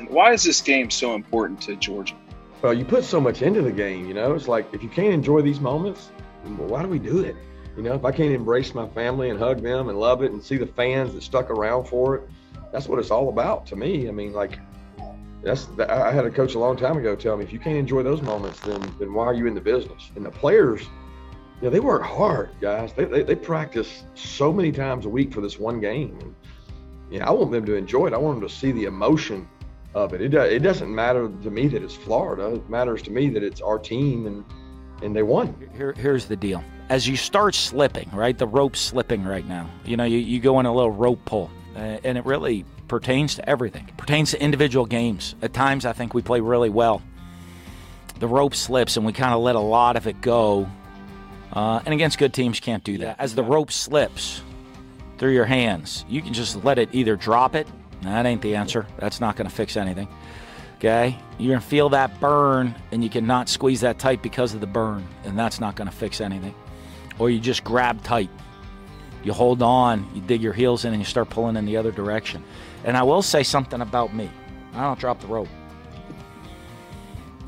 And why is this game so important to Georgia? Well, you put so much into the game, you know. It's like if you can't enjoy these moments, well, why do we do it? You know, if I can't embrace my family and hug them and love it and see the fans that stuck around for it, that's what it's all about to me. I mean, like that's I had a coach a long time ago tell me if you can't enjoy those moments, then then why are you in the business? And the players, you know, they work hard, guys. They they, they practice so many times a week for this one game. And, you know, I want them to enjoy it. I want them to see the emotion of it. It, it doesn't matter to me that it's Florida. It matters to me that it's our team and and they won. Here, here's the deal. As you start slipping, right, the rope's slipping right now. You know, you, you go in a little rope pull, uh, and it really pertains to everything. It pertains to individual games. At times, I think we play really well. The rope slips, and we kind of let a lot of it go. Uh, and against good teams, can't do that. As the rope slips through your hands, you can just let it either drop it. That ain't the answer. That's not going to fix anything. Okay? You're going to feel that burn, and you cannot squeeze that tight because of the burn, and that's not going to fix anything. Or you just grab tight. You hold on, you dig your heels in, and you start pulling in the other direction. And I will say something about me I don't drop the rope.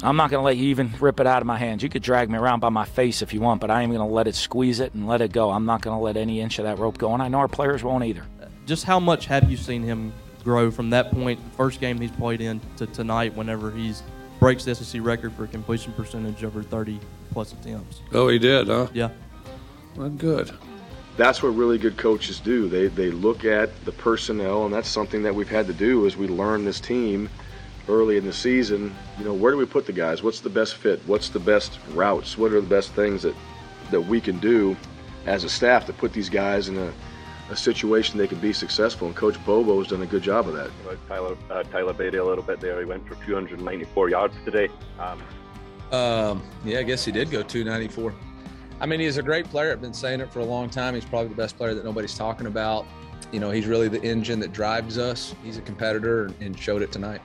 I'm not going to let you even rip it out of my hands. You could drag me around by my face if you want, but I am going to let it squeeze it and let it go. I'm not going to let any inch of that rope go, and I know our players won't either. Just how much have you seen him grow from that point, first game he's played in, to tonight whenever he's breaks the SEC record for completion percentage over 30 plus attempts? Oh, he did, huh? Yeah. Well, good. That's what really good coaches do. They they look at the personnel, and that's something that we've had to do as we learn this team early in the season. You know, where do we put the guys? What's the best fit? What's the best routes? What are the best things that that we can do as a staff to put these guys in a a situation they can be successful. And Coach Bobo has done a good job of that. Tyler uh, Tyler Badie a little bit there. He went for 294 yards today. Um, um, yeah, I guess he did go 294. I mean, he's a great player. I've been saying it for a long time. He's probably the best player that nobody's talking about. You know, he's really the engine that drives us. He's a competitor and showed it tonight.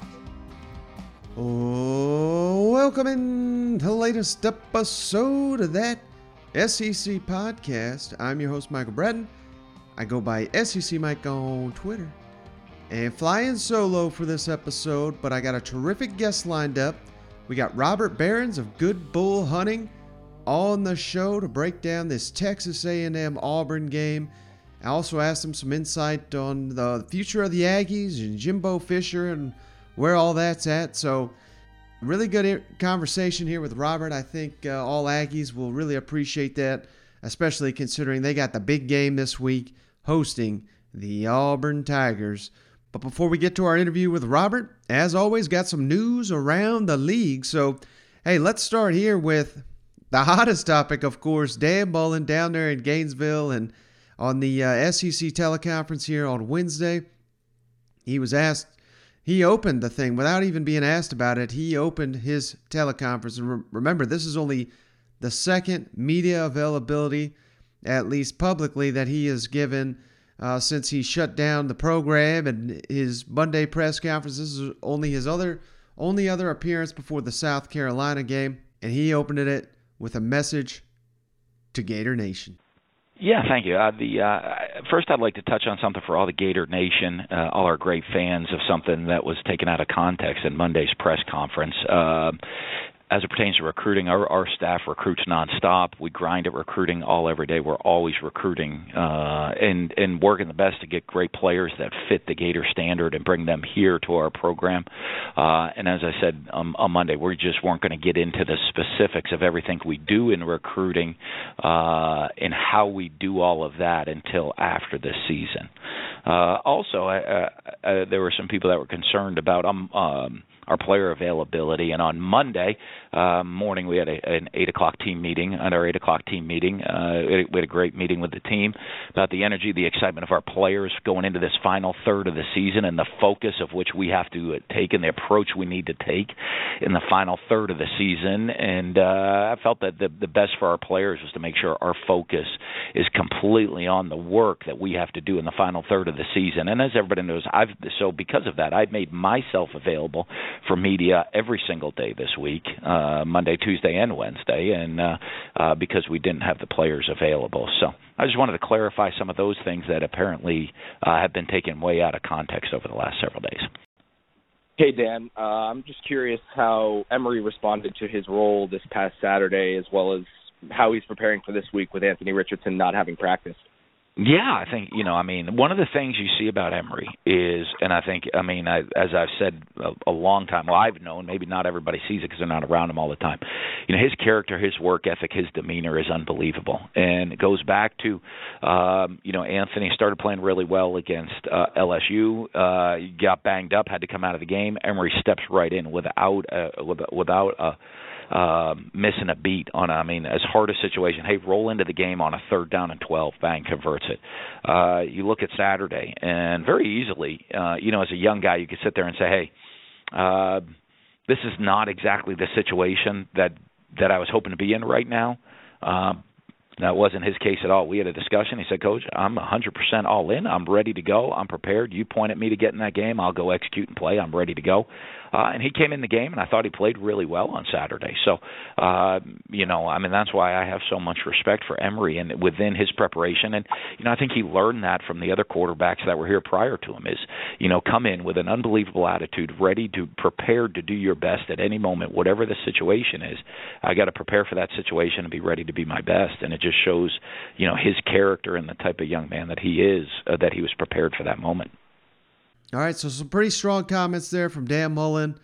Oh, welcome in to the latest episode of that SEC podcast. I'm your host, Michael Bratton. I go by SEC Mike on Twitter. And flying solo for this episode, but I got a terrific guest lined up. We got Robert Behrens of Good Bull Hunting on the show to break down this Texas A&M Auburn game. I also asked him some insight on the future of the Aggies and Jimbo Fisher and where all that's at. So, really good conversation here with Robert. I think uh, all Aggies will really appreciate that, especially considering they got the big game this week hosting the Auburn Tigers. But before we get to our interview with Robert, as always, got some news around the league. So, hey, let's start here with the hottest topic, of course, Dan Mullen down there in Gainesville and on the uh, SEC teleconference here on Wednesday. He was asked, he opened the thing without even being asked about it. He opened his teleconference. And re- remember, this is only the second media availability, at least publicly, that he has given uh, since he shut down the program and his Monday press conference. This is only his other only other appearance before the South Carolina game, and he opened it with a message to Gator Nation. Yeah, thank you. Uh, the uh, first, I'd like to touch on something for all the Gator Nation, uh, all our great fans of something that was taken out of context in Monday's press conference. Uh, as it pertains to recruiting, our, our staff recruits nonstop. We grind at recruiting all every day. We're always recruiting uh, and and working the best to get great players that fit the Gator standard and bring them here to our program. Uh, and as I said um, on Monday, we just weren't going to get into the specifics of everything we do in recruiting uh, and how we do all of that until after this season. Uh, also, I, uh, uh, there were some people that were concerned about um, um, our player availability. And on Monday uh, morning, we had a, an eight o'clock team meeting. At our eight o'clock team meeting, uh, we had a great meeting with the team about the energy, the excitement of our players going into this final third of the season, and the focus of which we have to uh, take and the approach we need to take in the final third of the season. And uh, I felt that the, the best for our players was to make sure our focus is completely on the work that we have to do in the final third of the season. And as everybody knows, I've so because of that, I've made myself available for media every single day this week, uh, Monday, Tuesday, and Wednesday, and uh, uh, because we didn't have the players available. So I just wanted to clarify some of those things that apparently uh, have been taken way out of context over the last several days. Hey, Dan. Uh, I'm just curious how Emory responded to his role this past Saturday, as well as how he's preparing for this week with Anthony Richardson not having practiced. Yeah, I think you know. I mean, one of the things you see about Emory is, and I think, I mean, I, as I've said a, a long time, well, I've known. Maybe not everybody sees it because they're not around him all the time. You know, his character, his work ethic, his demeanor is unbelievable, and it goes back to, um, you know, Anthony started playing really well against uh, LSU. Uh, got banged up, had to come out of the game. Emory steps right in without uh, without. Uh, uh, missing a beat on, I mean, as hard a situation. Hey, roll into the game on a third down and 12, bang, converts it. Uh, you look at Saturday, and very easily, uh, you know, as a young guy, you could sit there and say, hey, uh, this is not exactly the situation that that I was hoping to be in right now. Uh, that wasn't his case at all. We had a discussion. He said, "Coach, I'm 100% all in. I'm ready to go. I'm prepared. You point at me to get in that game. I'll go execute and play. I'm ready to go." Uh, and he came in the game, and I thought he played really well on Saturday. So, uh, you know, I mean, that's why I have so much respect for Emory and within his preparation. And you know, I think he learned that from the other quarterbacks that were here prior to him. Is you know, come in with an unbelievable attitude, ready to prepared to do your best at any moment, whatever the situation is. I got to prepare for that situation and be ready to be my best. And it just shows, you know, his character and the type of young man that he is, uh, that he was prepared for that moment. All right, so some pretty strong comments there from Dan Mullen.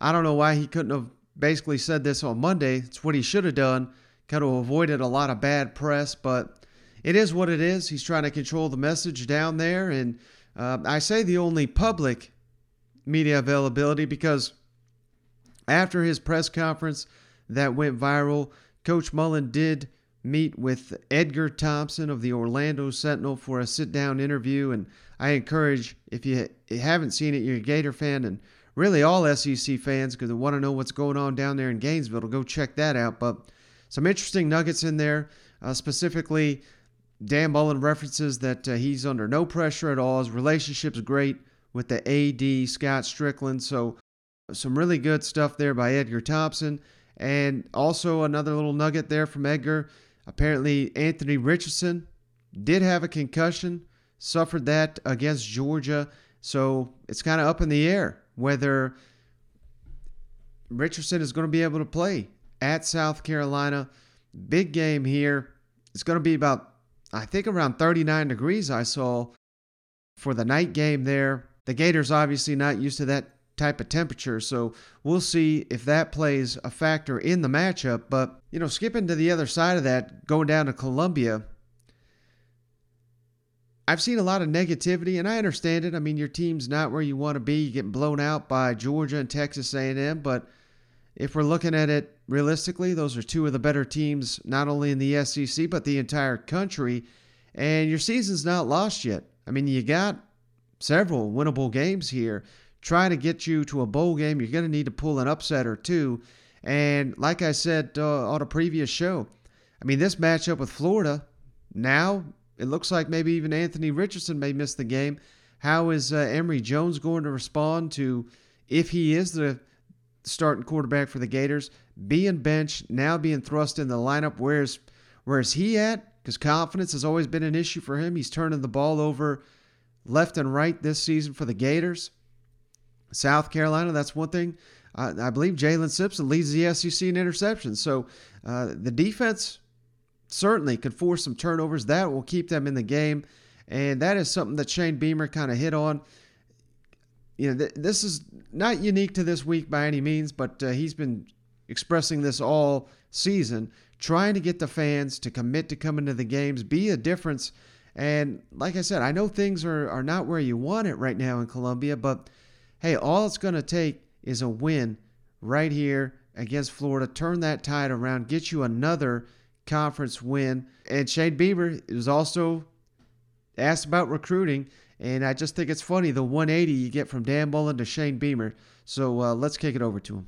I don't know why he couldn't have basically said this on Monday. It's what he should have done. Kind of avoided a lot of bad press, but it is what it is. He's trying to control the message down there. And uh, I say the only public media availability because after his press conference that went viral, Coach Mullen did meet with Edgar Thompson of the Orlando Sentinel for a sit down interview. And I encourage, if you haven't seen it, you're a Gator fan and really all SEC fans because they want to know what's going on down there in Gainesville to go check that out. But some interesting nuggets in there. Uh, specifically, Dan Mullen references that uh, he's under no pressure at all. His relationship's great with the AD, Scott Stricklin. So, some really good stuff there by Edgar Thompson. And also another little nugget there from Edgar. Apparently, Anthony Richardson did have a concussion suffered that against Georgia. So it's kind of up in the air whether Richardson is going to be able to play at South Carolina. Big game here. It's going to be about, I think, around 39 degrees, I saw for the night game there. The Gators obviously not used to that type of temperature, so we'll see if that plays a factor in the matchup. But, you know, skipping to the other side of that, going down to Columbia, I've seen a lot of negativity, and I understand it. I mean, your team's not where you want to be. You're getting blown out by Georgia and Texas A&M, but if we're looking at it realistically, those are two of the better teams, not only in the SEC but the entire country. And your season's not lost yet. I mean, you got several winnable games here. Try to get you to a bowl game. You're going to need to pull an upset or two. And like I said uh, on a previous show, I mean, this matchup with Florida now it looks like maybe even Anthony Richardson may miss the game. How is uh, Emory Jones going to respond to if he is the starting quarterback for the Gators, being benched, now being thrust in the lineup? Where's where's he at? Because confidence has always been an issue for him. He's turning the ball over left and right this season for the Gators. South Carolina, that's one thing. Uh, I believe Jalen Simpson leads the SEC in interceptions. So uh, the defense certainly could force some turnovers. That will keep them in the game. And that is something that Shane Beamer kind of hit on. You know, th- this is not unique to this week by any means, but uh, he's been expressing this all season, trying to get the fans to commit to coming to the games, be a difference. And like I said, I know things are, are not where you want it right now in Columbia, but hey, all it's going to take is a win right here against Florida, turn that tide around, get you another conference win. And Shane Beamer was also asked about recruiting. And I just think it's funny the 180 you get from Dan Mullen to Shane Beamer. So uh, let's kick it over to him.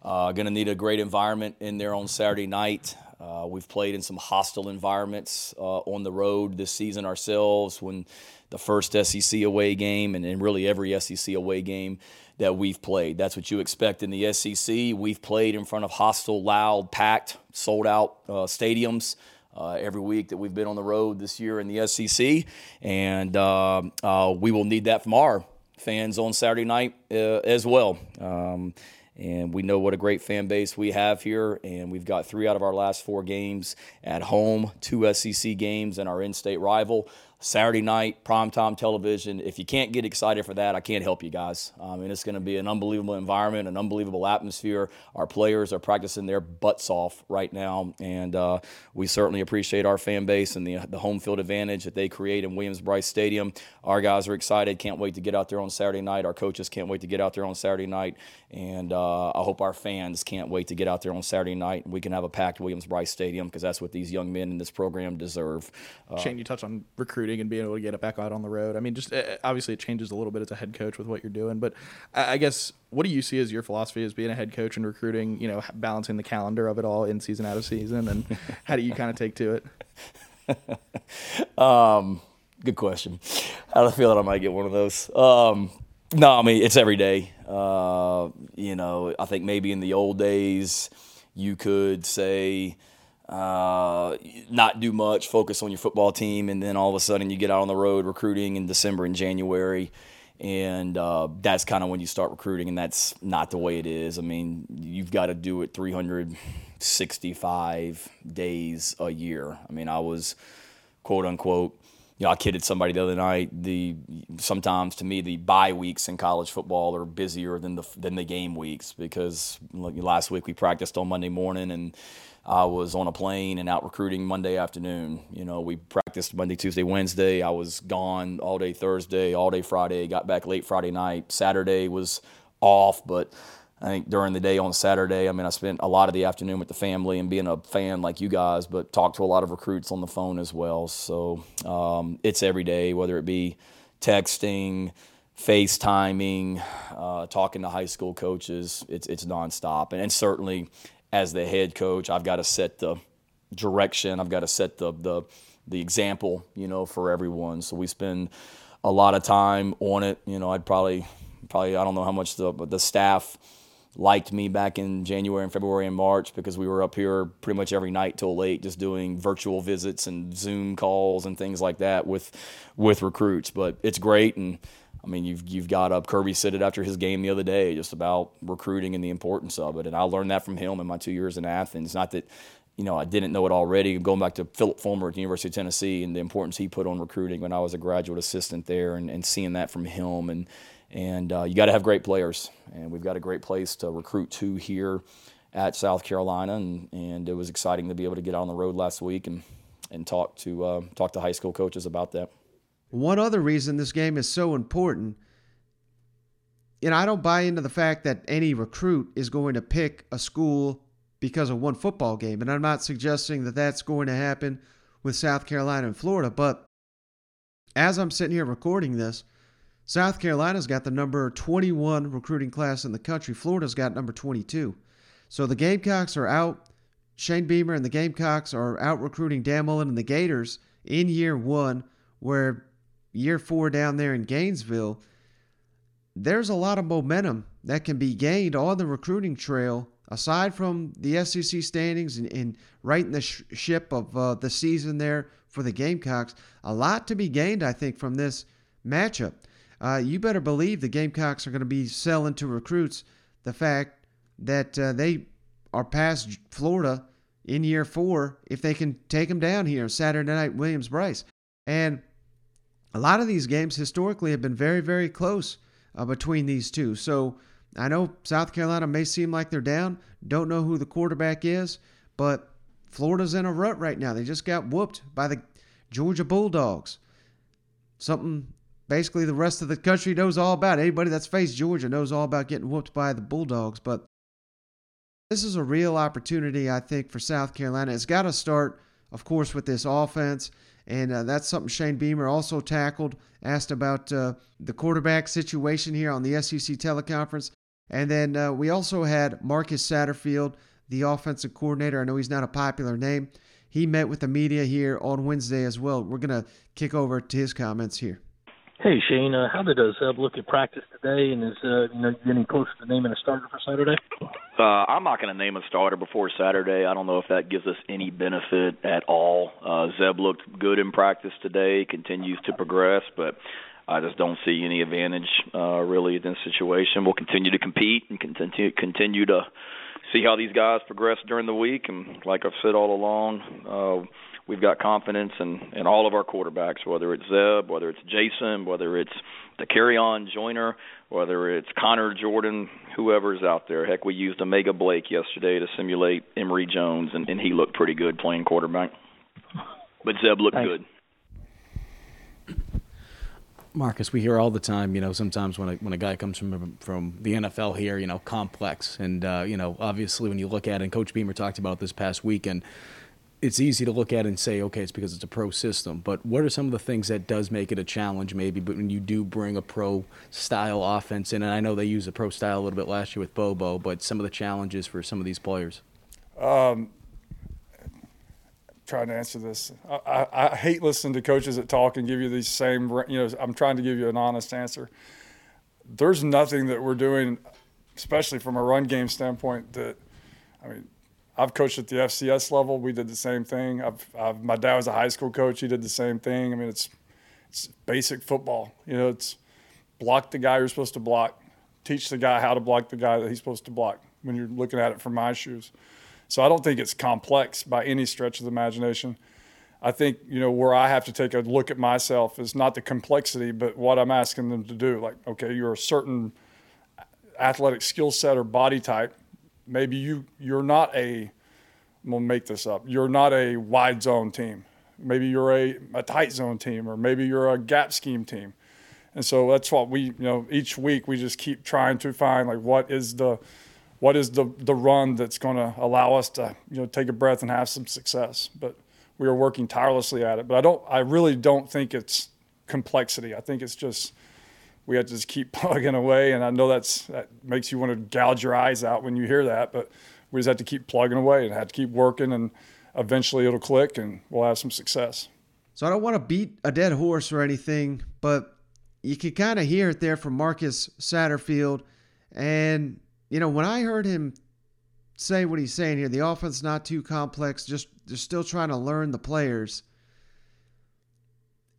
Uh, going to need a great environment in there on Saturday night. Uh, we've played in some hostile environments uh, on the road this season ourselves. When the first SEC away game, and, and really every SEC away game that we've played. That's what you expect in the SEC. We've played in front of hostile, loud, packed, sold out uh, stadiums. Uh, every week that we've been on the road this year in the SEC, and uh, uh, we will need that from our fans on Saturday night uh, as well. Um, and we know what a great fan base we have here. And we've got three out of our last four games at home, two SEC games, and our in state rival. Saturday night, primetime television. If you can't get excited for that, I can't help you guys. I mean, it's going to be an unbelievable environment, an unbelievable atmosphere. Our players are practicing their butts off right now, and uh, we certainly appreciate our fan base and the, the home field advantage that they create in Williams-Brice Stadium. Our guys are excited, can't wait to get out there on Saturday night. Our coaches can't wait to get out there on Saturday night, and uh, I hope our fans can't wait to get out there on Saturday night and we can have a packed Williams-Brice Stadium because that's what these young men in this program deserve. Uh, Shane, you touched on recruiting and being able to get it back out on the road. I mean, just uh, obviously it changes a little bit as a head coach with what you're doing, but I guess what do you see as your philosophy as being a head coach and recruiting? You know, balancing the calendar of it all in season out of season, and how do you kind of take to it? um, good question. I don't feel that I might get one of those. Um, no, I mean it's every day. Uh, you know, I think maybe in the old days you could say uh, not do much, focus on your football team, and then all of a sudden you get out on the road recruiting in December and January, and uh, that's kind of when you start recruiting, and that's not the way it is. I mean, you've got to do it 365 days a year. I mean, I was quote unquote. You know, I kidded somebody the other night. The sometimes to me the bye weeks in college football are busier than the than the game weeks because last week we practiced on Monday morning and I was on a plane and out recruiting Monday afternoon. You know, we practiced Monday, Tuesday, Wednesday. I was gone all day Thursday, all day Friday. Got back late Friday night. Saturday was off, but I think during the day on Saturday, I mean, I spent a lot of the afternoon with the family and being a fan like you guys, but talked to a lot of recruits on the phone as well. So um, it's every day, whether it be texting, FaceTiming, uh, talking to high school coaches. It's it's nonstop, and, and certainly as the head coach, I've got to set the direction. I've got to set the the the example, you know, for everyone. So we spend a lot of time on it. You know, I'd probably probably I don't know how much the the staff liked me back in January and February and March because we were up here pretty much every night till late just doing virtual visits and Zoom calls and things like that with with recruits. But it's great and I mean, you've you've got up Kirby said it after his game the other day, just about recruiting and the importance of it. And I learned that from him in my two years in Athens. Not that, you know, I didn't know it already. Going back to Phillip Fulmer at the University of Tennessee and the importance he put on recruiting when I was a graduate assistant there, and, and seeing that from him. And and uh, you got to have great players, and we've got a great place to recruit to here at South Carolina. And and it was exciting to be able to get on the road last week and and talk to uh, talk to high school coaches about that. One other reason this game is so important, and I don't buy into the fact that any recruit is going to pick a school because of one football game. And I'm not suggesting that that's going to happen with South Carolina and Florida. But as I'm sitting here recording this, South Carolina's got the number 21 recruiting class in the country. Florida's got number 22. So the Gamecocks are out. Shane Beamer and the Gamecocks are out recruiting Dan Mullen and the Gators in year one, where year four down there in Gainesville, there's a lot of momentum that can be gained on the recruiting trail aside from the SEC standings and, and righting the sh- ship of uh, the season there for the Gamecocks. A lot to be gained, I think, from this matchup. Uh, you better believe the Gamecocks are going to be selling to recruits the fact that uh, they are past Florida in year four if they can take them down here Saturday night Williams-Brice. And a lot of these games historically have been very, very close uh, between these two. So I know South Carolina may seem like they're down, don't know who the quarterback is, but Florida's in a rut right now. They just got whooped by the Georgia Bulldogs. Something basically the rest of the country knows all about. Anybody that's faced Georgia knows all about getting whooped by the Bulldogs. But this is a real opportunity, I think, for South Carolina. It's got to start, of course, with this offense. And uh, that's something Shane Beamer also tackled, asked about uh, the quarterback situation here on the SEC teleconference. And then uh, we also had Marcus Satterfield, the offensive coordinator. I know he's not a popular name. He met with the media here on Wednesday as well. We're going to kick over to his comments here. Hey Shane, uh, how did uh, Zeb look at practice today, and is uh, you know getting closer to naming a starter for Saturday? Uh, I'm not going to name a starter before Saturday. I don't know if that gives us any benefit at all. Uh, Zeb looked good in practice today, continues to progress, but I just don't see any advantage uh, really in this situation. We'll continue to compete and continue continue to see how these guys progress during the week. And like I've said all along, uh, we've got confidence in, in all of our quarterbacks, whether it's Zeb, whether it's Jason, whether it's Dakereon Joyner, whether it's Connor Jordan, whoever's out there. Heck, we used O'Mega Blake yesterday to simulate Emory Jones, and, and he looked pretty good playing quarterback. But Zeb looked Thanks. good. Marcus, we hear all the time, you know, sometimes when a, when a guy comes from from the NFL here, you know, complex, and uh, you know, obviously when you look at it, and Coach Beamer talked about this past weekend, it's easy to look at and say, okay, it's because it's a pro system. But what are some of the things that does make it a challenge, maybe? But when you do bring a pro style offense in, and I know they used a pro style a little bit last year with Bobo, but some of the challenges for some of these players. Um, trying to answer this. I, I, I hate listening to coaches that talk and give you these same, you know, I'm trying to give you an honest answer. There's nothing that we're doing, especially from a run game standpoint, that, I mean, I've coached at the FCS level. We did the same thing. I've, I've, my dad was a high school coach. He did the same thing. I mean, it's, it's basic football. You know, it's block the guy you're supposed to block, teach the guy how to block the guy that he's supposed to block when you're looking at it from my shoes. So I don't think it's complex by any stretch of the imagination. I think, you know, where I have to take a look at myself is not the complexity, but what I'm asking them to do. Like, okay, you're a certain athletic skill set or body type. Maybe you you're not a gonna make this up. You're not a wide zone team. Maybe you're a, a tight zone team, or maybe you're a gap scheme team. And so that's what we, you know, each week we just keep trying to find like what is the what is the the run that's going to allow us to you know take a breath and have some success. But we are working tirelessly at it. But I don't, I really don't think it's complexity. I think it's just we have to just keep plugging away. And I know that's that makes you want to gouge your eyes out when you hear that, but we just have to keep plugging away and have to keep working, and eventually it'll click, and we'll have some success. So I don't want to beat a dead horse or anything, but you can kind of hear it there from Marcus Satterfield. And, you know, when I heard him say what he's saying here, the offense not too complex, just they're still trying to learn the players.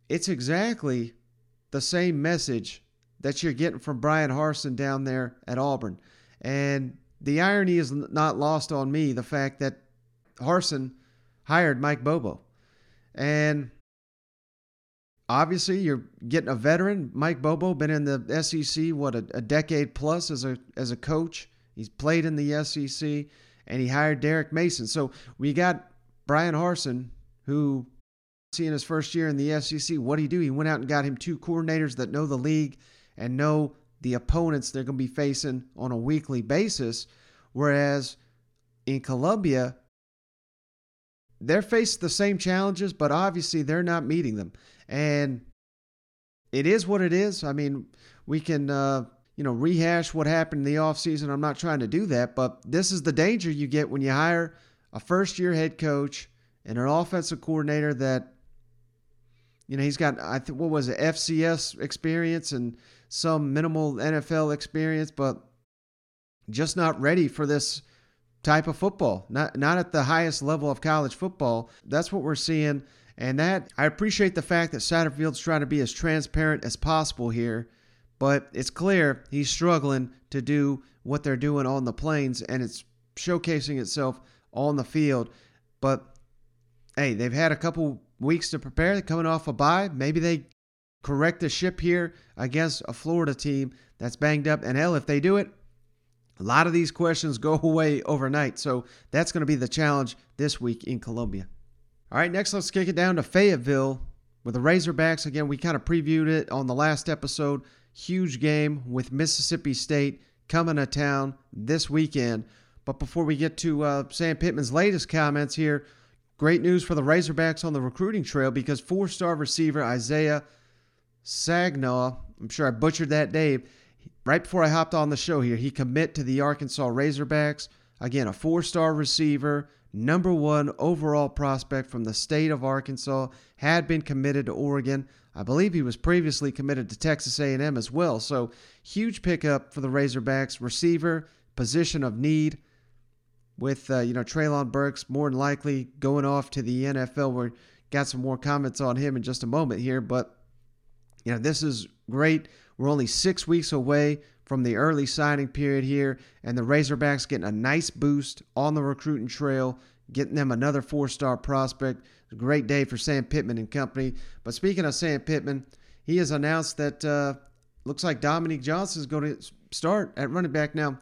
It's exactly the same message that you're getting from Bryan Harsin down there at Auburn. And the irony is not lost on me the fact that Harsin hired Mike Bobo. And obviously you're getting a veteran. Mike Bobo been in the SEC what a, a, decade plus as a as a coach. He's played in the SEC and he hired Derek Mason. So we got Bryan Harsin who in his first year in the SEC, what did he do? He went out and got him two coordinators that know the league and know the opponents they're going to be facing on a weekly basis. Whereas in Columbia, they're faced the same challenges, but obviously they're not meeting them. And it is what it is. I mean, we can, uh, you know, rehash what happened in the offseason. I'm not trying to do that, but this is the danger you get when you hire a first year head coach and an offensive coordinator that, you know, he's got, I think, what was it, FCS experience and some minimal NFL experience, but just not ready for this type of football. Not not at the highest level of college football. That's what we're seeing. And that I appreciate the fact that Satterfield's trying to be as transparent as possible here, but it's clear he's struggling to do what they're doing on the plains and it's showcasing itself on the field. But hey, they've had a couple weeks to prepare. They're coming off a bye. Maybe they correct the ship here against a Florida team that's banged up. And hell, if they do it, a lot of these questions go away overnight. So that's going to be the challenge this week in Columbia. All right, next let's kick it down to Fayetteville with the Razorbacks. Again, we kind of previewed it on the last episode. Huge game with Mississippi State coming to town this weekend. But before we get to uh, Sam Pittman's latest comments here, great news for the Razorbacks on the recruiting trail because four star receiver Isaiah Sagnaw, I'm sure I butchered that name, right before I hopped on the show here, he commit to the Arkansas Razorbacks. Again, a four-star receiver, number one overall prospect from the state of Arkansas, had been committed to Oregon. I believe he was previously committed to Texas A&M as well. So huge pickup for the Razorbacks. Receiver, position of need. With uh, you know Treylon Burks more than likely going off to the NFL. We're got some more comments on him in just a moment here, but you know this is great. We're only six weeks away from the early signing period here, and the Razorbacks getting a nice boost on the recruiting trail, getting them another four star prospect. great day for Sam Pittman and company. But speaking of Sam Pittman, he has announced that uh, looks like Dominique Johnson is going to start at running back now.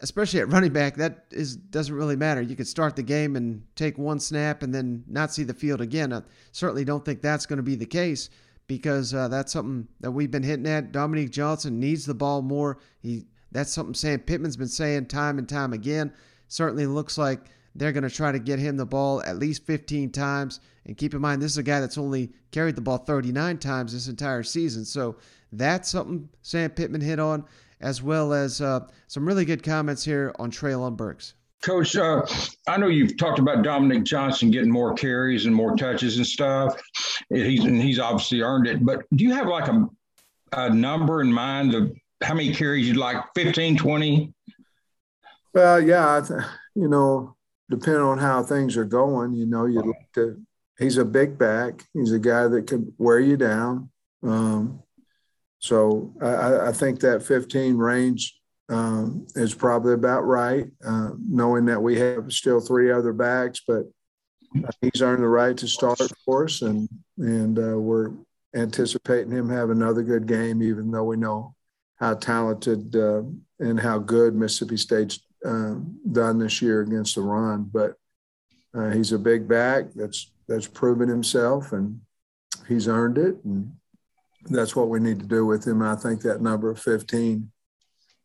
Especially at running back, that is doesn't really matter. You could start the game and take one snap and then not see the field again. I certainly don't think that's going to be the case because uh, that's something that we've been hitting at. Dominique Johnson needs the ball more. He that's something Sam Pittman's been saying time and time again. Certainly looks like they're going to try to get him the ball at least 15 times. And keep in mind, this is a guy that's only carried the ball 39 times this entire season. So that's something Sam Pittman hit on, as well as uh, some really good comments here on Treylon Burks. Coach, uh, I know you've talked about Dominique Johnson getting more carries and more touches and stuff. He's and he's obviously earned it. But do you have like a, a number in mind of how many carries you'd like? 15, 20? Well, yeah, you know, depending on how things are going, you know, you'd like to. He's a big back. He's a guy that can wear you down. Um, so I, I, think that 15 range um, is probably about right, uh, knowing that we have still three other backs, but he's earned the right to start for us, and and uh, we're anticipating him have another good game, even though we know how talented uh, and how good Mississippi State's uh, done this year against the run. But uh, he's a big back that's that's proven himself, and he's earned it, and that's what we need to do with him. I think that number of 15,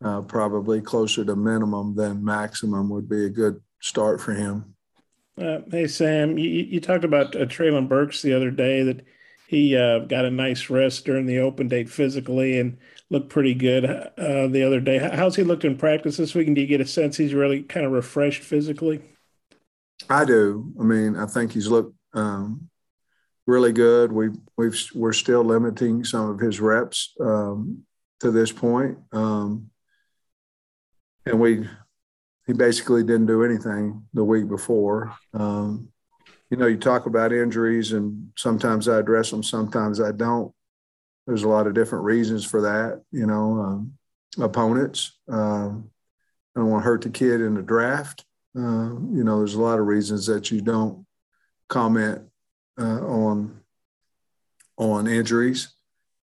uh, probably closer to minimum than maximum, would be a good start for him. Uh, hey Sam, you, you talked about uh, Treylon Burks the other day that he uh, got a nice rest during the open date physically and looked pretty good uh, the other day. How's he looked in practice this week? And do you get a sense he's really kind of refreshed physically? I do. I mean, I think he's looked um, really good. We we've we're still limiting some of his reps um, to this point, um, and we he basically didn't do anything the week before. Um, you know, you talk about injuries, and sometimes I address them, sometimes I don't. There's a lot of different reasons for that. You know, um, opponents. Um, I don't want to hurt the kid in the draft. Uh, you know, there's a lot of reasons that you don't comment uh, on on injuries.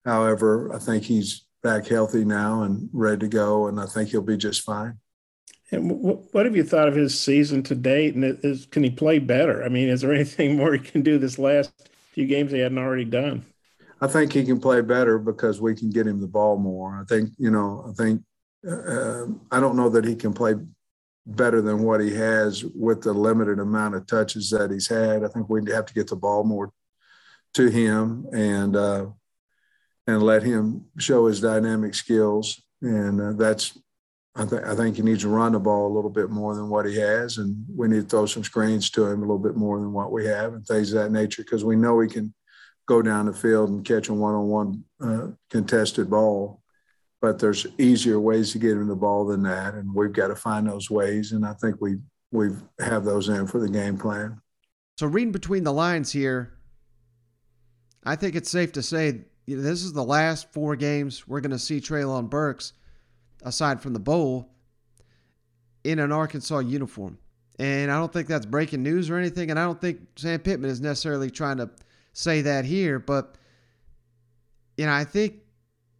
However, I think he's back healthy now and ready to go, and I think he'll be just fine. And what have you thought of his season to date? And is, can he play better? I mean, is there anything more he can do this last few games he hadn't already done? I think he can play better because we can get him the ball more. I think, you know, I think, uh, I don't know that he can play better than what he has with the limited amount of touches that he's had. I think we'd have to get the ball more to him and, uh, and let him show his dynamic skills. And uh, that's, I, th- I think he needs to run the ball a little bit more than what he has. And we need to throw some screens to him a little bit more than what we have and things of that nature because we know he can go down the field and catch a one on one contested ball. But there's easier ways to get him the ball than that. And we've got to find those ways. And I think we we have those in for the game plan. So reading between the lines here, I think it's safe to say you know, this is the last four games we're going to see Treylon Burks, aside from the bowl, in an Arkansas uniform. And I don't think that's breaking news or anything. And I don't think Sam Pittman is necessarily trying to say that here. But, you know, I think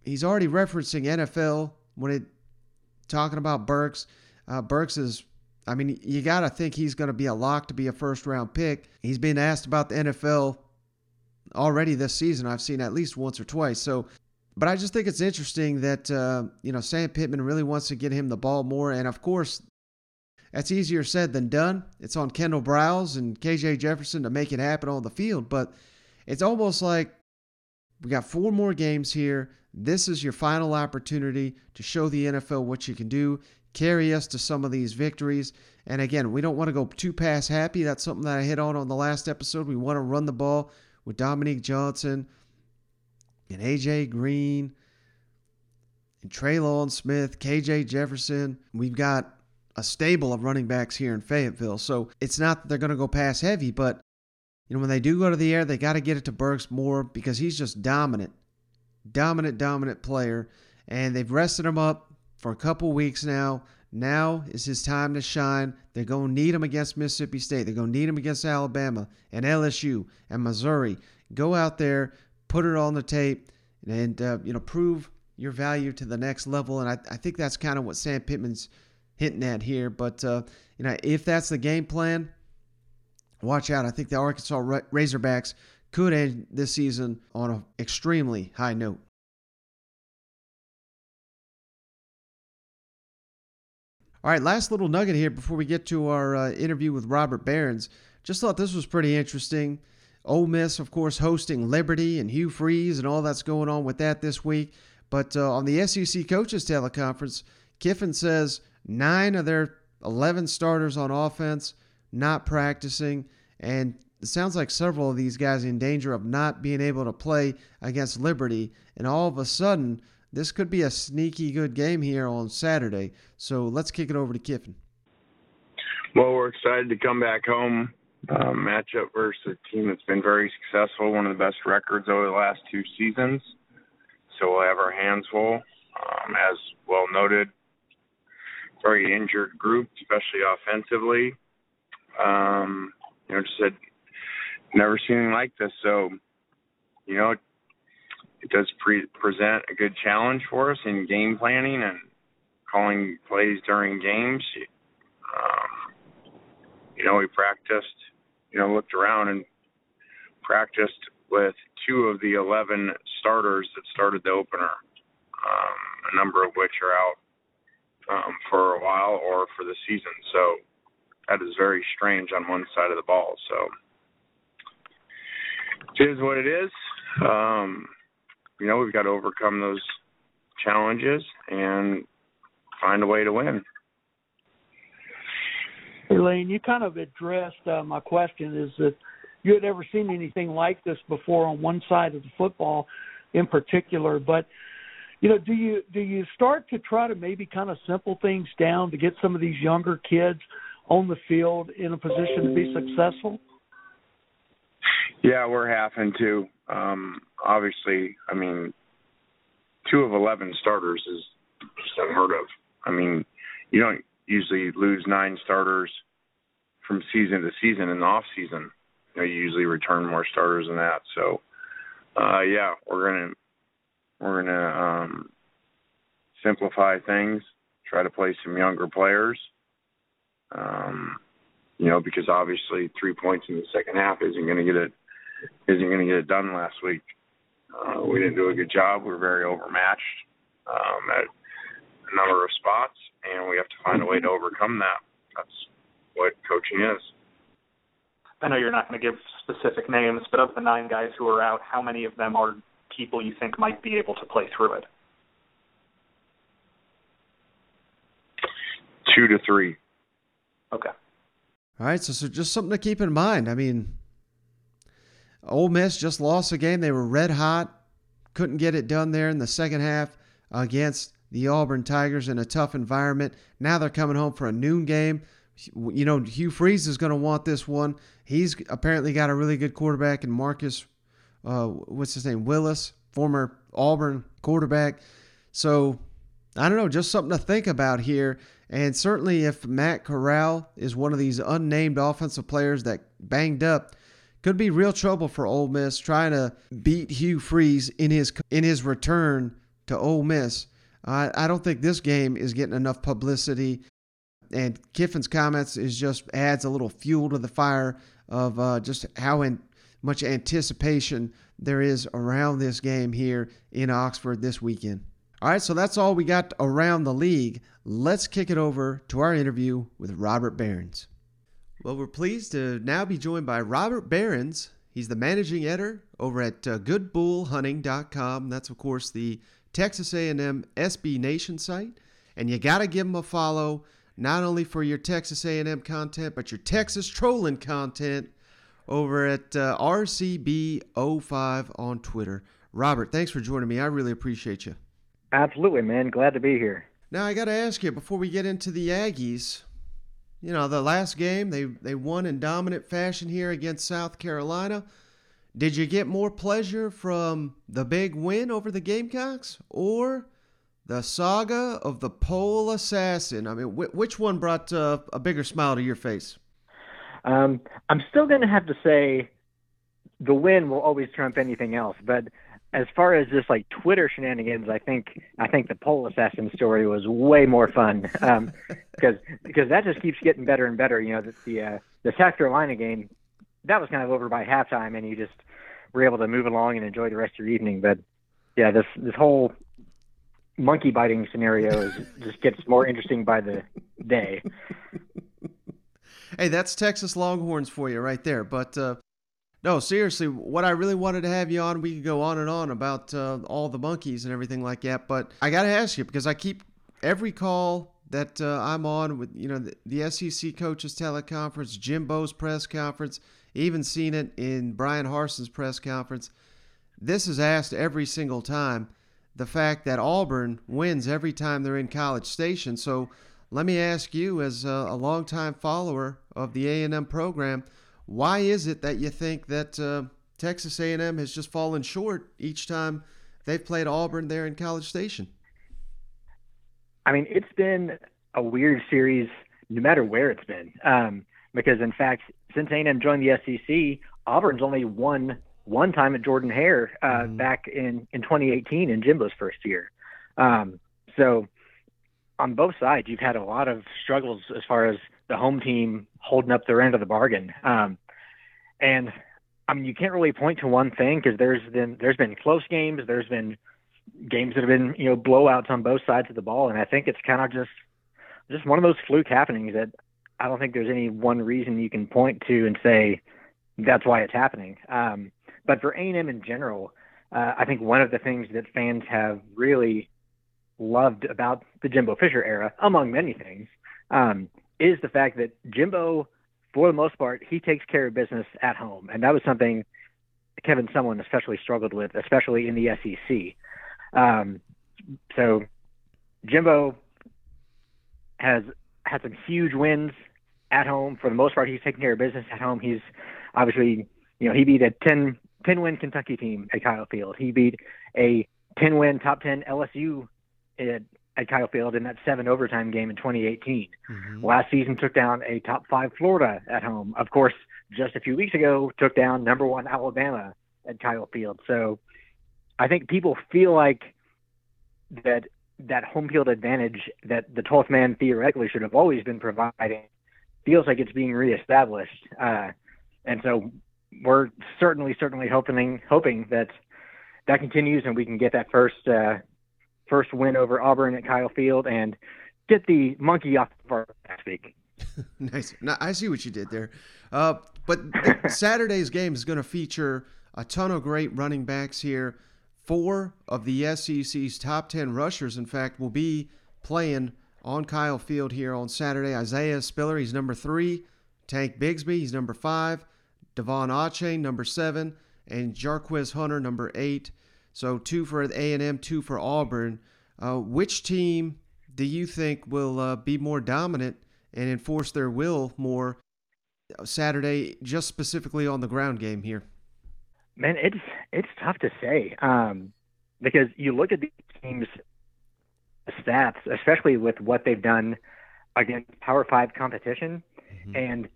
he's already referencing NFL when it talking about Burks. Uh, Burks is, I mean, you got to think he's going to be a lock to be a first round pick. He's being asked about the NFL already this season. I've seen at least once or twice. So, but I just think it's interesting that uh, you know Sam Pittman really wants to get him the ball more, and of course, that's easier said than done. It's on Kendall Briles and KJ Jefferson to make it happen on the field, but it's almost like we got four more games here. This is your final opportunity to show the NFL what you can do, carry us to some of these victories. And again, we don't want to go too pass happy. That's something that I hit on on the last episode. We want to run the ball with Dominique Johnson and AJ Green and Trelon Smith, KJ Jefferson. We've got a stable of running backs here in Fayetteville. So it's not that they're going to go pass heavy, but you know when they do go to the air, they got to get it to Burks more because he's just dominant dominant, dominant player, and they've rested him up for a couple weeks now. Now is his time to shine. They're going to need him against Mississippi State. They're going to need him against Alabama and LSU and Missouri. Go out there, put it on the tape, and uh, you know prove your value to the next level. And I, I think that's kind of what Sam Pittman's hinting at here. But uh, you know, if that's the game plan, watch out. I think the Arkansas Razorbacks could end this season on an extremely high note. All right, last little nugget here before we get to our uh, interview with Robert Behrens. Just thought this was pretty interesting. Ole Miss, of course, hosting Liberty and Hugh Freeze and all that's going on with that this week. But uh, on the SEC coaches teleconference, Kiffin says nine of their 11 starters on offense not practicing, and it sounds like several of these guys in danger of not being able to play against Liberty. And all of a sudden, this could be a sneaky good game here on Saturday. So let's kick it over to Kiffin. Well, we're excited to come back home. Uh, matchup versus a team that's been very successful, one of the best records over the last two seasons. So we'll have our hands full. Um, as well noted, very injured group, especially offensively. Um, you know, just said never seen anything like this. So, you know, it does pre- present a good challenge for us in game planning and calling plays during games. Um, you know, we practiced, you know, looked around and practiced with two of the 11 starters that started the opener, um, a number of which are out um, for a while or for the season. So that is very strange on one side of the ball. So it is what it is. Um, you know, we've got to overcome those challenges and find a way to win. Elaine, you kind of addressed uh, my question is that you had ever seen anything like this before on one side of the football in particular, but you know, do you do you start to try to maybe kind of simple things down to get some of these younger kids on the field in a position to be successful? Yeah, we're having to. Um, obviously, I mean, two of 11 starters is just unheard of. I mean, you don't usually lose nine starters from season to season in the off season. You, know, you usually return more starters than that. So, uh, yeah, we're gonna we're gonna um, simplify things, try to play some younger players. Um, you know, because obviously three points in the second half isn't going to get it isn't going to get it done last week. Uh, we didn't do a good job. We were very overmatched um, at a number of spots, and we have to find a way to overcome that. That's what coaching is. I know you're not going to give specific names, but of the nine guys who are out, how many of them are people you think might be able to play through it? Two to three. Okay. All right, so, so just something to keep in mind. I mean, Ole Miss just lost a game. They were red hot, couldn't get it done there in the second half against the Auburn Tigers in a tough environment. Now they're coming home for a noon game. You know, Hugh Freeze is going to want this one. He's apparently got a really good quarterback in Marcus, uh, what's his name, Willis, former Auburn quarterback. So I don't know, just something to think about here. And certainly, if Matt Corral is one of these unnamed offensive players that banged up, could be real trouble for Ole Miss trying to beat Hugh Freeze in his in his return to Ole Miss. I, I don't think this game is getting enough publicity, and Kiffin's comments is just adds a little fuel to the fire of uh, just how in, much anticipation there is around this game here in Oxford this weekend. All right, so that's all we got around the league. Let's kick it over to our interview with Robert Behrens. Well, we're pleased to now be joined by Robert Behrens. He's the managing editor over at uh, goodbullhunting.com. That's, of course, the Texas A&M SB Nation site. And you got to give him a follow, not only for your Texas A&M content, but your Texas trolling content over at uh, RCB05 on Twitter. Robert, thanks for joining me. I really appreciate you. Absolutely, man. Glad to be here. Now, I got to ask you before we get into the Aggies, you know, the last game they they won in dominant fashion here against South Carolina. Did you get more pleasure from the big win over the Gamecocks or the saga of the pole assassin? I mean, wh- which one brought uh, a bigger smile to your face? Um, I'm still going to have to say the win will always trump anything else, but as far as this like Twitter shenanigans, I think I think the pole assassin story was way more fun because um, because that just keeps getting better and better. You know, the the, uh, the South Carolina game that was kind of over by halftime, and you just were able to move along and enjoy the rest of your evening. But yeah, this this whole monkey biting scenario is, just gets more interesting by the day. Hey, that's Texas Longhorns for you right there. But uh, no, seriously, what I really wanted to have you on, we could go on and on about uh, all the monkeys and everything like that. But I got to ask you because I keep every call that uh, I'm on with, you know, the, the SEC coaches teleconference, Jimbo's press conference, even seen it in Bryan Harsin's press conference. This is asked every single time. The fact that Auburn wins every time they're in College Station. So let me ask you, as a, a longtime follower of the A&M program why is it that you think that uh, Texas A&M has just fallen short each time they've played Auburn there in College Station? I mean, it's been a weird series, no matter where it's been. Um, because in fact, since A&M joined the SEC, Auburn's only won one time at Jordan Hare uh, mm-hmm. back in in 2018 in Jimbo's first year. Um, so on both sides, you've had a lot of struggles as far as the home team holding up their end of the bargain. Um, and I mean, you can't really point to one thing because there's been there's been close games, there's been games that have been you know blowouts on both sides of the ball, and I think it's kind of just just one of those fluke happenings that I don't think there's any one reason you can point to and say that's why it's happening. Um, but for A&M in general, uh, I think one of the things that fans have really loved about the Jimbo Fisher era, among many things, um, is the fact that Jimbo, for the most part, he takes care of business at home, and that was something Kevin Sumlin especially struggled with, especially in the SEC. Um, so Jimbo has had some huge wins at home. For the most part, he's taking care of business at home. He's obviously, you know, he beat a 10, 10 win Kentucky team at Kyle Field. He beat a 10 win top 10 LSU at at Kyle Field in that seven overtime game in 2018. Mm-hmm. Last season took down a top five Florida at home. Of course, just a few weeks ago took down number one Alabama at Kyle Field. So I think people feel like that that home field advantage that the 12th man theoretically should have always been providing feels like it's being reestablished. Uh, and so we're certainly, certainly hoping, hoping that that continues and we can get that first, uh, first win over Auburn at Kyle Field and get the monkey off of our next week. nice. Now, I see what you did there. Uh, but Saturday's game is going to feature a ton of great running backs here. Four of the SEC's top 10 rushers, in fact, will be playing on Kyle Field here on Saturday. Isaiah Spiller, he's number three. Tank Bigsby, he's number five. De'Von Achane, number seven. And Jarquez Hunter, number eight. So two for A&M, two for Auburn. Uh, which team do you think will uh, be more dominant and enforce their will more Saturday, just specifically on the ground game here? Man, it's it's tough to say um, because you look at these teams' stats, especially with what they've done against Power Five competition, mm-hmm. and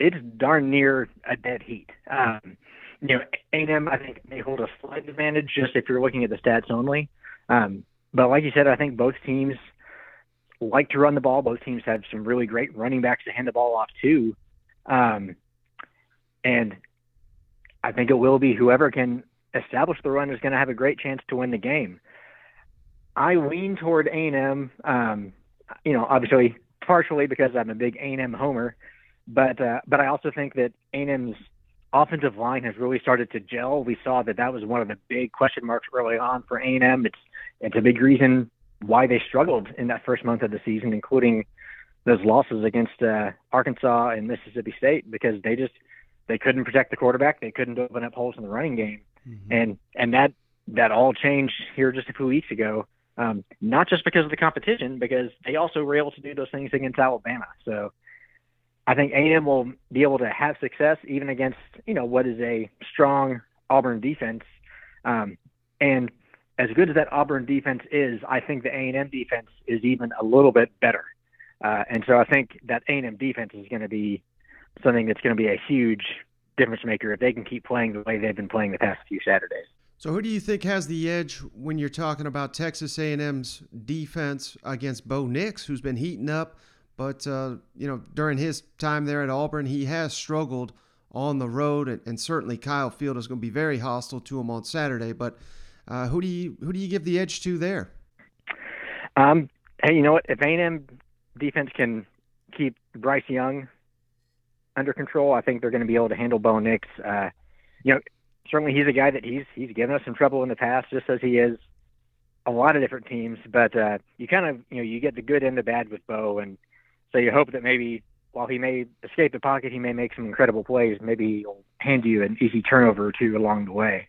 it's darn near a dead heat. Um, you know, A&M I think may hold a slight advantage just if you're looking at the stats only. Um, but like you said, I think both teams like to run the ball. Both teams have some really great running backs to hand the ball off to. Um, and I think it will be whoever can establish the run is going to have a great chance to win the game. I lean toward A&M, um, you know, obviously partially because I'm a big A&M homer, but uh, but I also think that A&M's offensive line has really started to gel. We saw that that was one of the big question marks early on for A&M. It's it's a big reason why they struggled in that first month of the season, including those losses against uh, Arkansas and Mississippi State, because they just they couldn't protect the quarterback. They couldn't open up holes in the running game, mm-hmm. and and that that all changed here just a few weeks ago. Um, not just because of the competition, because they also were able to do those things against Alabama. So I think A&M will be able to have success even against you know what is a strong Auburn defense. Um, and as good as that Auburn defense is, I think the A&M defense is even a little bit better. Uh, and so I think that A&M defense is going to be something that's going to be a huge difference maker if they can keep playing the way they've been playing the past few Saturdays. So who do you think has the edge when you're talking about Texas A&M's defense against Bo Nix, who's been heating up, but uh, you know during his time there at Auburn, he has struggled on the road, and, and certainly Kyle Field is going to be very hostile to him on Saturday. But uh, who do you who do you give the edge to there? Um, hey, you know what? If A&M defense can keep Bryce Young under control, I think they're going to be able to handle Bo Nix. Uh, you know, certainly he's a guy that he's he's given us some trouble in the past, just as he is a lot of different teams. But uh, you kind of you know you get the good and the bad with Bo, and so you hope that maybe while he may escape the pocket, he may make some incredible plays. Maybe he'll hand you an easy turnover or two along the way.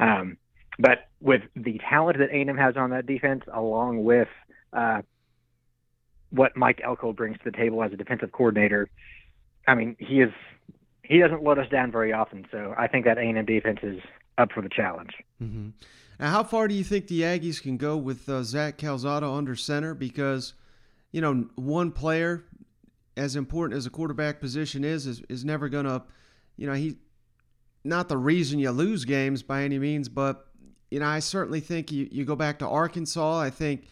Um, but with the talent that A&M has on that defense, along with uh, what Mike Elko brings to the table as a defensive coordinator, I mean, he is he doesn't let us down very often. So I think that A&M defense is up for the challenge. Mm-hmm. Now, how far do you think the Aggies can go with uh, Zach Calzada under center? Because you know, one player, as important as a quarterback position is, is, is never going to, you know, he, not the reason you lose games by any means, but, you know, I certainly think you, you go back to Arkansas. I think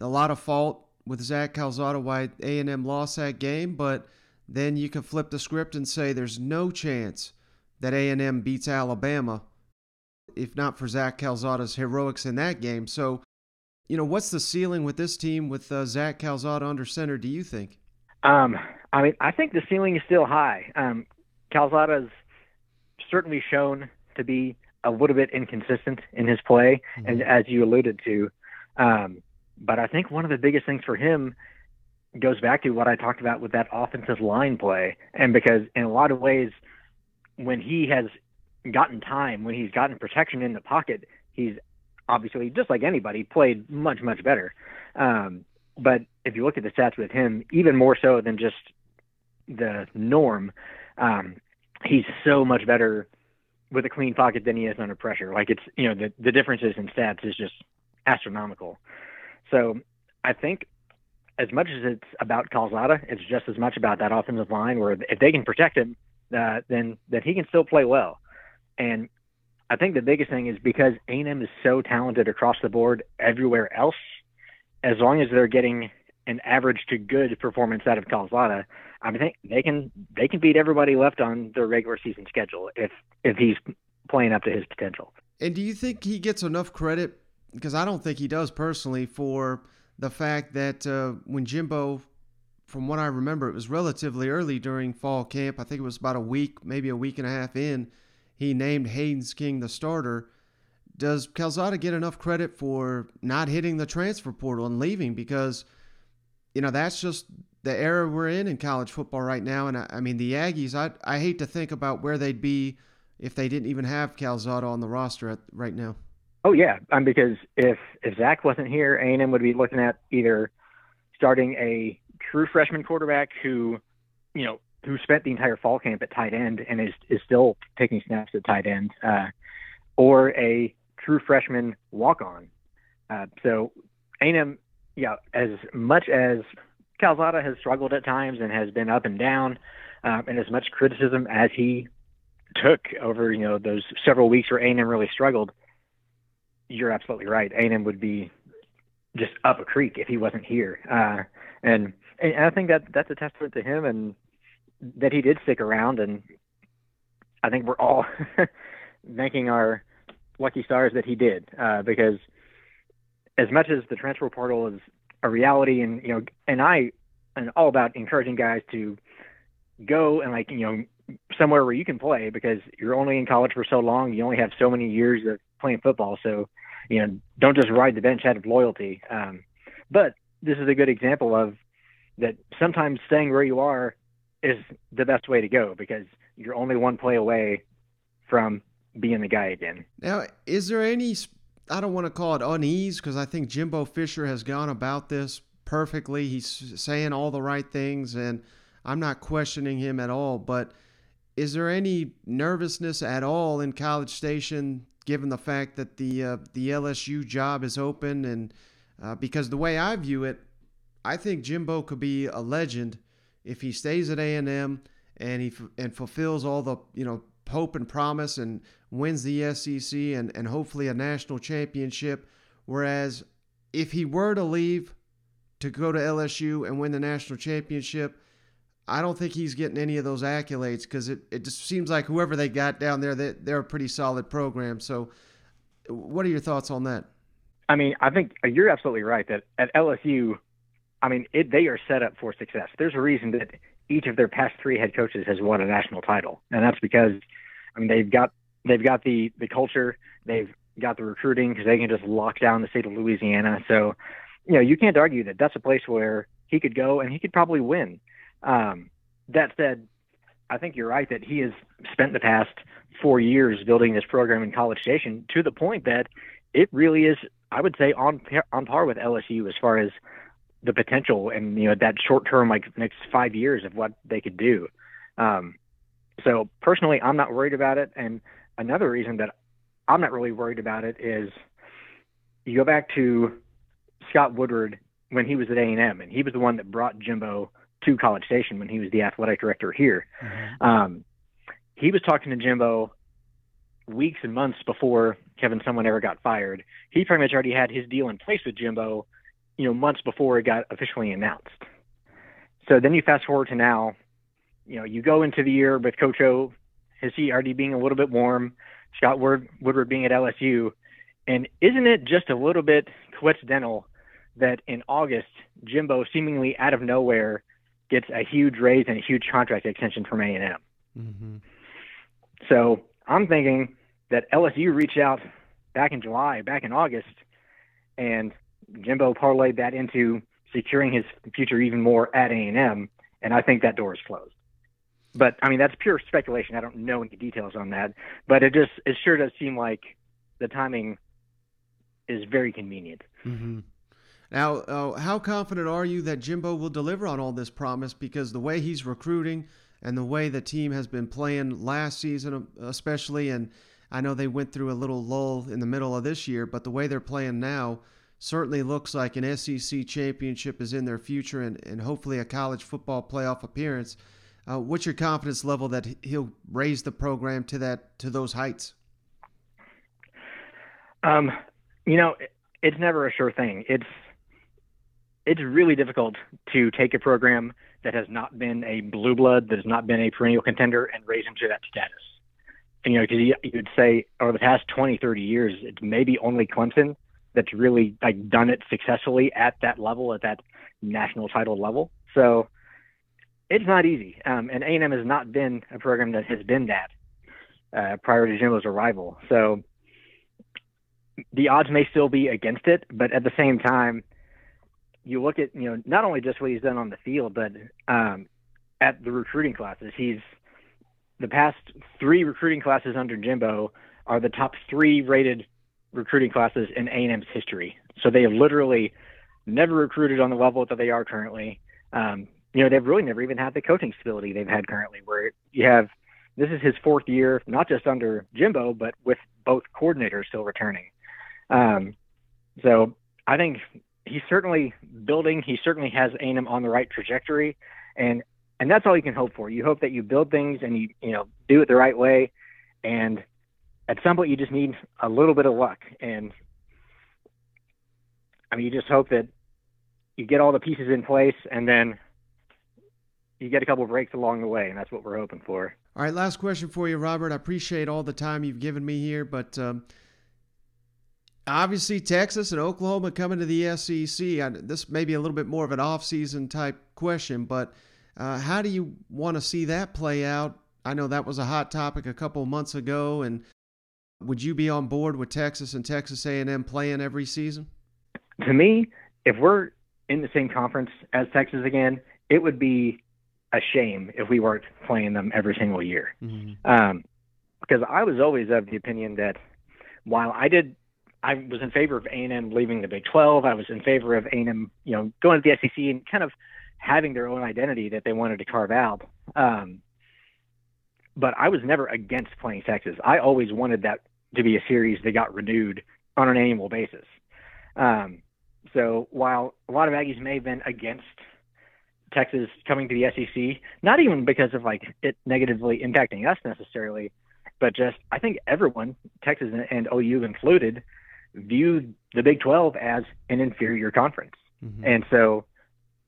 a lot of fault with Zach Calzada why A&M lost that game, but then you can flip the script and say there's no chance that A&M beats Alabama if not for Zach Calzada's heroics in that game. So you know, what's the ceiling with this team with uh, Zach Calzada under center? Do you think? Um, I mean, I think the ceiling is still high. Um, Calzada's certainly shown to be a little bit inconsistent in his play, mm-hmm. and as you alluded to, um, but I think one of the biggest things for him goes back to what I talked about with that offensive line play, and because in a lot of ways, when he has gotten time, when he's gotten protection in the pocket, he's obviously, just like anybody, played much, much better. Um, but if you look at the stats with him, even more so than just the norm, um, he's so much better with a clean pocket than he is under pressure. Like it's, you know, the, the differences in stats is just astronomical. So I think as much as it's about Calzada, it's just as much about that offensive line where if they can protect him, uh, then, then he can still play well. And I think the biggest thing is because A&M is so talented across the board everywhere else. As long as they're getting an average to good performance out of Calzada, I think they can they can beat everybody left on their regular season schedule if if he's playing up to his potential. And do you think he gets enough credit? Because I don't think he does personally for the fact that uh, when Jimbo, from what I remember, it was relatively early during fall camp. I think it was about a week, maybe a week and a half in he named Haynes King the starter. Does Calzada get enough credit for not hitting the transfer portal and leaving? Because, you know, that's just the era we're in in college football right now. And I, I mean, the Aggies, I, I hate to think about where they'd be if they didn't even have Calzada on the roster at, right now. Oh yeah, um, because if if Zach wasn't here, A and M would be looking at either starting a true freshman quarterback who, you know, who spent the entire fall camp at tight end and is is still taking snaps at tight end, uh, or a true freshman walk on. Uh, so A&M, yeah, as much as Calzada has struggled at times and has been up and down, um, and as much criticism as he took over, you know, those several weeks where A&M really struggled, you're absolutely right. A&M would be just up a creek if he wasn't here. Uh, and, and I think that that's a testament to him and that he did stick around, and I think we're all thanking our lucky stars that he did, uh, because as much as the transfer portal is a reality, and you know, and I am all about encouraging guys to go and like you know somewhere where you can play because you're only in college for so long, you only have so many years of playing football, so you know, don't just ride the bench out of loyalty. Um, but this is a good example of that sometimes staying where you are is the best way to go because you're only one play away from being the guy again. Now, is there any, I don't want to call it unease because I think Jimbo Fisher has gone about this perfectly. He's saying all the right things, and I'm not questioning him at all. But is there any nervousness at all in College Station, given the fact that the uh, the LSU job is open, and uh, because the way I view it, I think Jimbo could be a legend if he stays at A and he and fulfills all the you know hope and promise and wins the SEC and and hopefully a national championship. Whereas if he were to leave to go to LSU and win the national championship, I don't think he's getting any of those accolades because it, it just seems like whoever they got down there, they, they're a pretty solid program. So, what are your thoughts on that? I mean, I think you're absolutely right that at LSU, I mean, it, they are set up for success. There's a reason that each of their past three head coaches has won a national title, and that's because, I mean, they've got they've got the the culture, they've got the recruiting because they can just lock down the state of Louisiana. So, you know, you can't argue that that's a place where he could go and he could probably win. Um, that said, I think you're right that he has spent the past four years building this program in College Station to the point that it really is, I would say, on on par with LSU as far as the potential and you know that short term, like next five years of what they could do. Um, so personally, I'm not worried about it. And another reason that I'm not really worried about it is you go back to Scott Woodward when he was at A&M, and he was the one that brought Jimbo to College Station when he was the athletic director here. Mm-hmm. Um, he was talking to Jimbo weeks and months before Kevin Sumlin ever got fired. He pretty much already had his deal in place with Jimbo, you know, months before it got officially announced. So then you fast forward to now, you know, you go into the year with Coach O, his seat already being a little bit warm, Scott Woodward being at LSU, and isn't it just a little bit coincidental that in August, Jimbo seemingly out of nowhere gets a huge raise and a huge contract extension from A&M. Mm-hmm. So I'm thinking that LSU reached out back in July, back in August, and Jimbo parlayed that into securing his future even more at A&M, and I think that door is closed. But I mean, that's pure speculation. I don't know any details on that, but it just it sure does seem like the timing is very convenient. Mm-hmm. Now, uh, how confident are you that Jimbo will deliver on all this promise? Because the way he's recruiting and the way the team has been playing last season, especially, and I know they went through a little lull in the middle of this year, but the way they're playing now certainly looks like an SEC championship is in their future and, and hopefully a college football playoff appearance. Uh, what's your confidence level that he'll raise the program to that to those heights? Um, you know, it's never a sure thing. It's it's really difficult to take a program that has not been a blue blood, that has not been a perennial contender, and raise them to that status. And, you know, because you'd say over the past 20, 30 years, it's maybe only Clemson that's really like done it successfully at that level, at that national title level. So it's not easy. Um, and A&M has not been a program that has been that uh, prior to Jimbo's arrival. So the odds may still be against it, but at the same time, you look at you know not only just what he's done on the field, but um, at the recruiting classes. He's the past three recruiting classes under Jimbo are the top three rated recruiting classes in A&M's history. So they have literally never recruited on the level that they are currently. Um, you know, they've really never even had the coaching stability they've had currently, where you have this is his fourth year, not just under Jimbo, but with both coordinators still returning. Um, so I think he's certainly building. He certainly has A&M on the right trajectory, and and that's all you can hope for. You hope that you build things and you you know do it the right way, and at some point you just need a little bit of luck. And I mean, you just hope that you get all the pieces in place, and then you get a couple breaks along the way, and that's what we're hoping for. All right, last question for you, Robert. I appreciate all the time you've given me here, but. Um, obviously Texas and Oklahoma coming to the SEC. this may be a little bit more of an off-season type question, but uh, how do you want to see that play out? I know that was a hot topic a couple months ago, and would you be on board with Texas and Texas A&M playing every season? To me, if we're in the same conference as Texas again, it would be a shame if we weren't playing them every single year. Mm-hmm. Um, because I was always of the opinion that while I did I was in favor of A&M leaving the Big 12. I was in favor of A&M, you know, going to the SEC and kind of having their own identity that they wanted to carve out. Um, but I was never against playing Texas. I always wanted that to be a series that got renewed on an annual basis. Um, so while a lot of Aggies may have been against Texas coming to the SEC, not even because of like it negatively impacting us necessarily, but just I think everyone, Texas and OU included, viewed the Big 12 as an inferior conference. Mm-hmm. And so,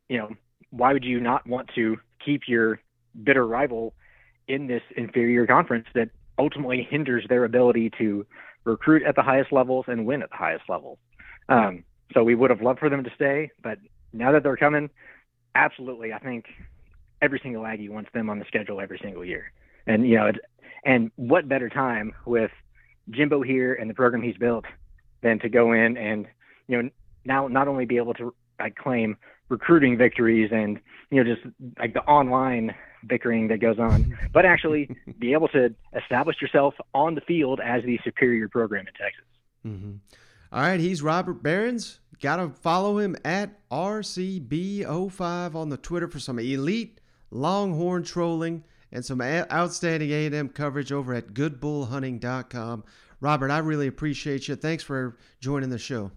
you know, why would you not want to keep your bitter rival in this inferior conference that ultimately hinders their ability to recruit at the highest levels and win at the highest levels? Um, so we would have loved for them to stay, but now that they're coming, absolutely, I think every single Aggie wants them on the schedule every single year. And you know, it, and what better time with Jimbo here and the program he's built than to go in and you know now not only be able to like, claim recruiting victories and you know just like the online bickering that goes on, but actually be able to establish yourself on the field as the superior program in Texas. Mm-hmm. All right, he's Robert Behrens. Got to follow him at RCB05 on the Twitter for some elite Longhorn trolling and some outstanding A&M coverage over at goodbullhunting.com. Robert, I really appreciate you. Thanks for joining the show.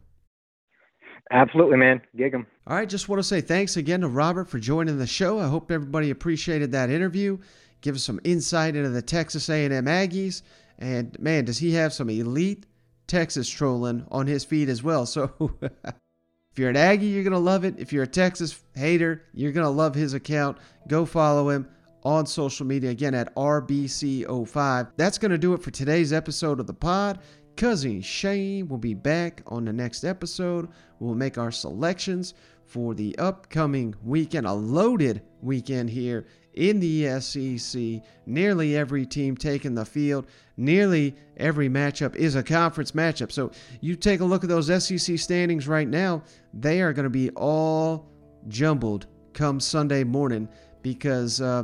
Absolutely, man. Gig 'em. All right, just want to say thanks again to Robert for joining the show. I hope everybody appreciated that interview. Give us some insight into the Texas A&M Aggies, and man, does he have some elite Texas trolling on his feed as well. So if you're an Aggie, you're going to love it. If you're a Texas hater, you're going to love his account. Go follow him on social media again at RBC05. That's going to do it for today's episode of the pod. Cousin Shane will be back on the next episode. We'll make our selections for the upcoming weekend, a loaded weekend here in the SEC. Nearly every team taking the field. Nearly every matchup is a conference matchup. So you take a look at those SEC standings right now, they are going to be all jumbled come Sunday morning because, uh,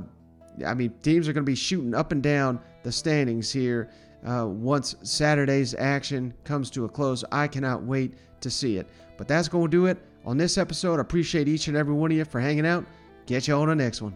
I mean, teams are going to be shooting up and down the standings here uh, once Saturday's action comes to a close. I cannot wait to see it. But that's going to do it on this episode. I appreciate each and every one of you for hanging out. Get you on the next one.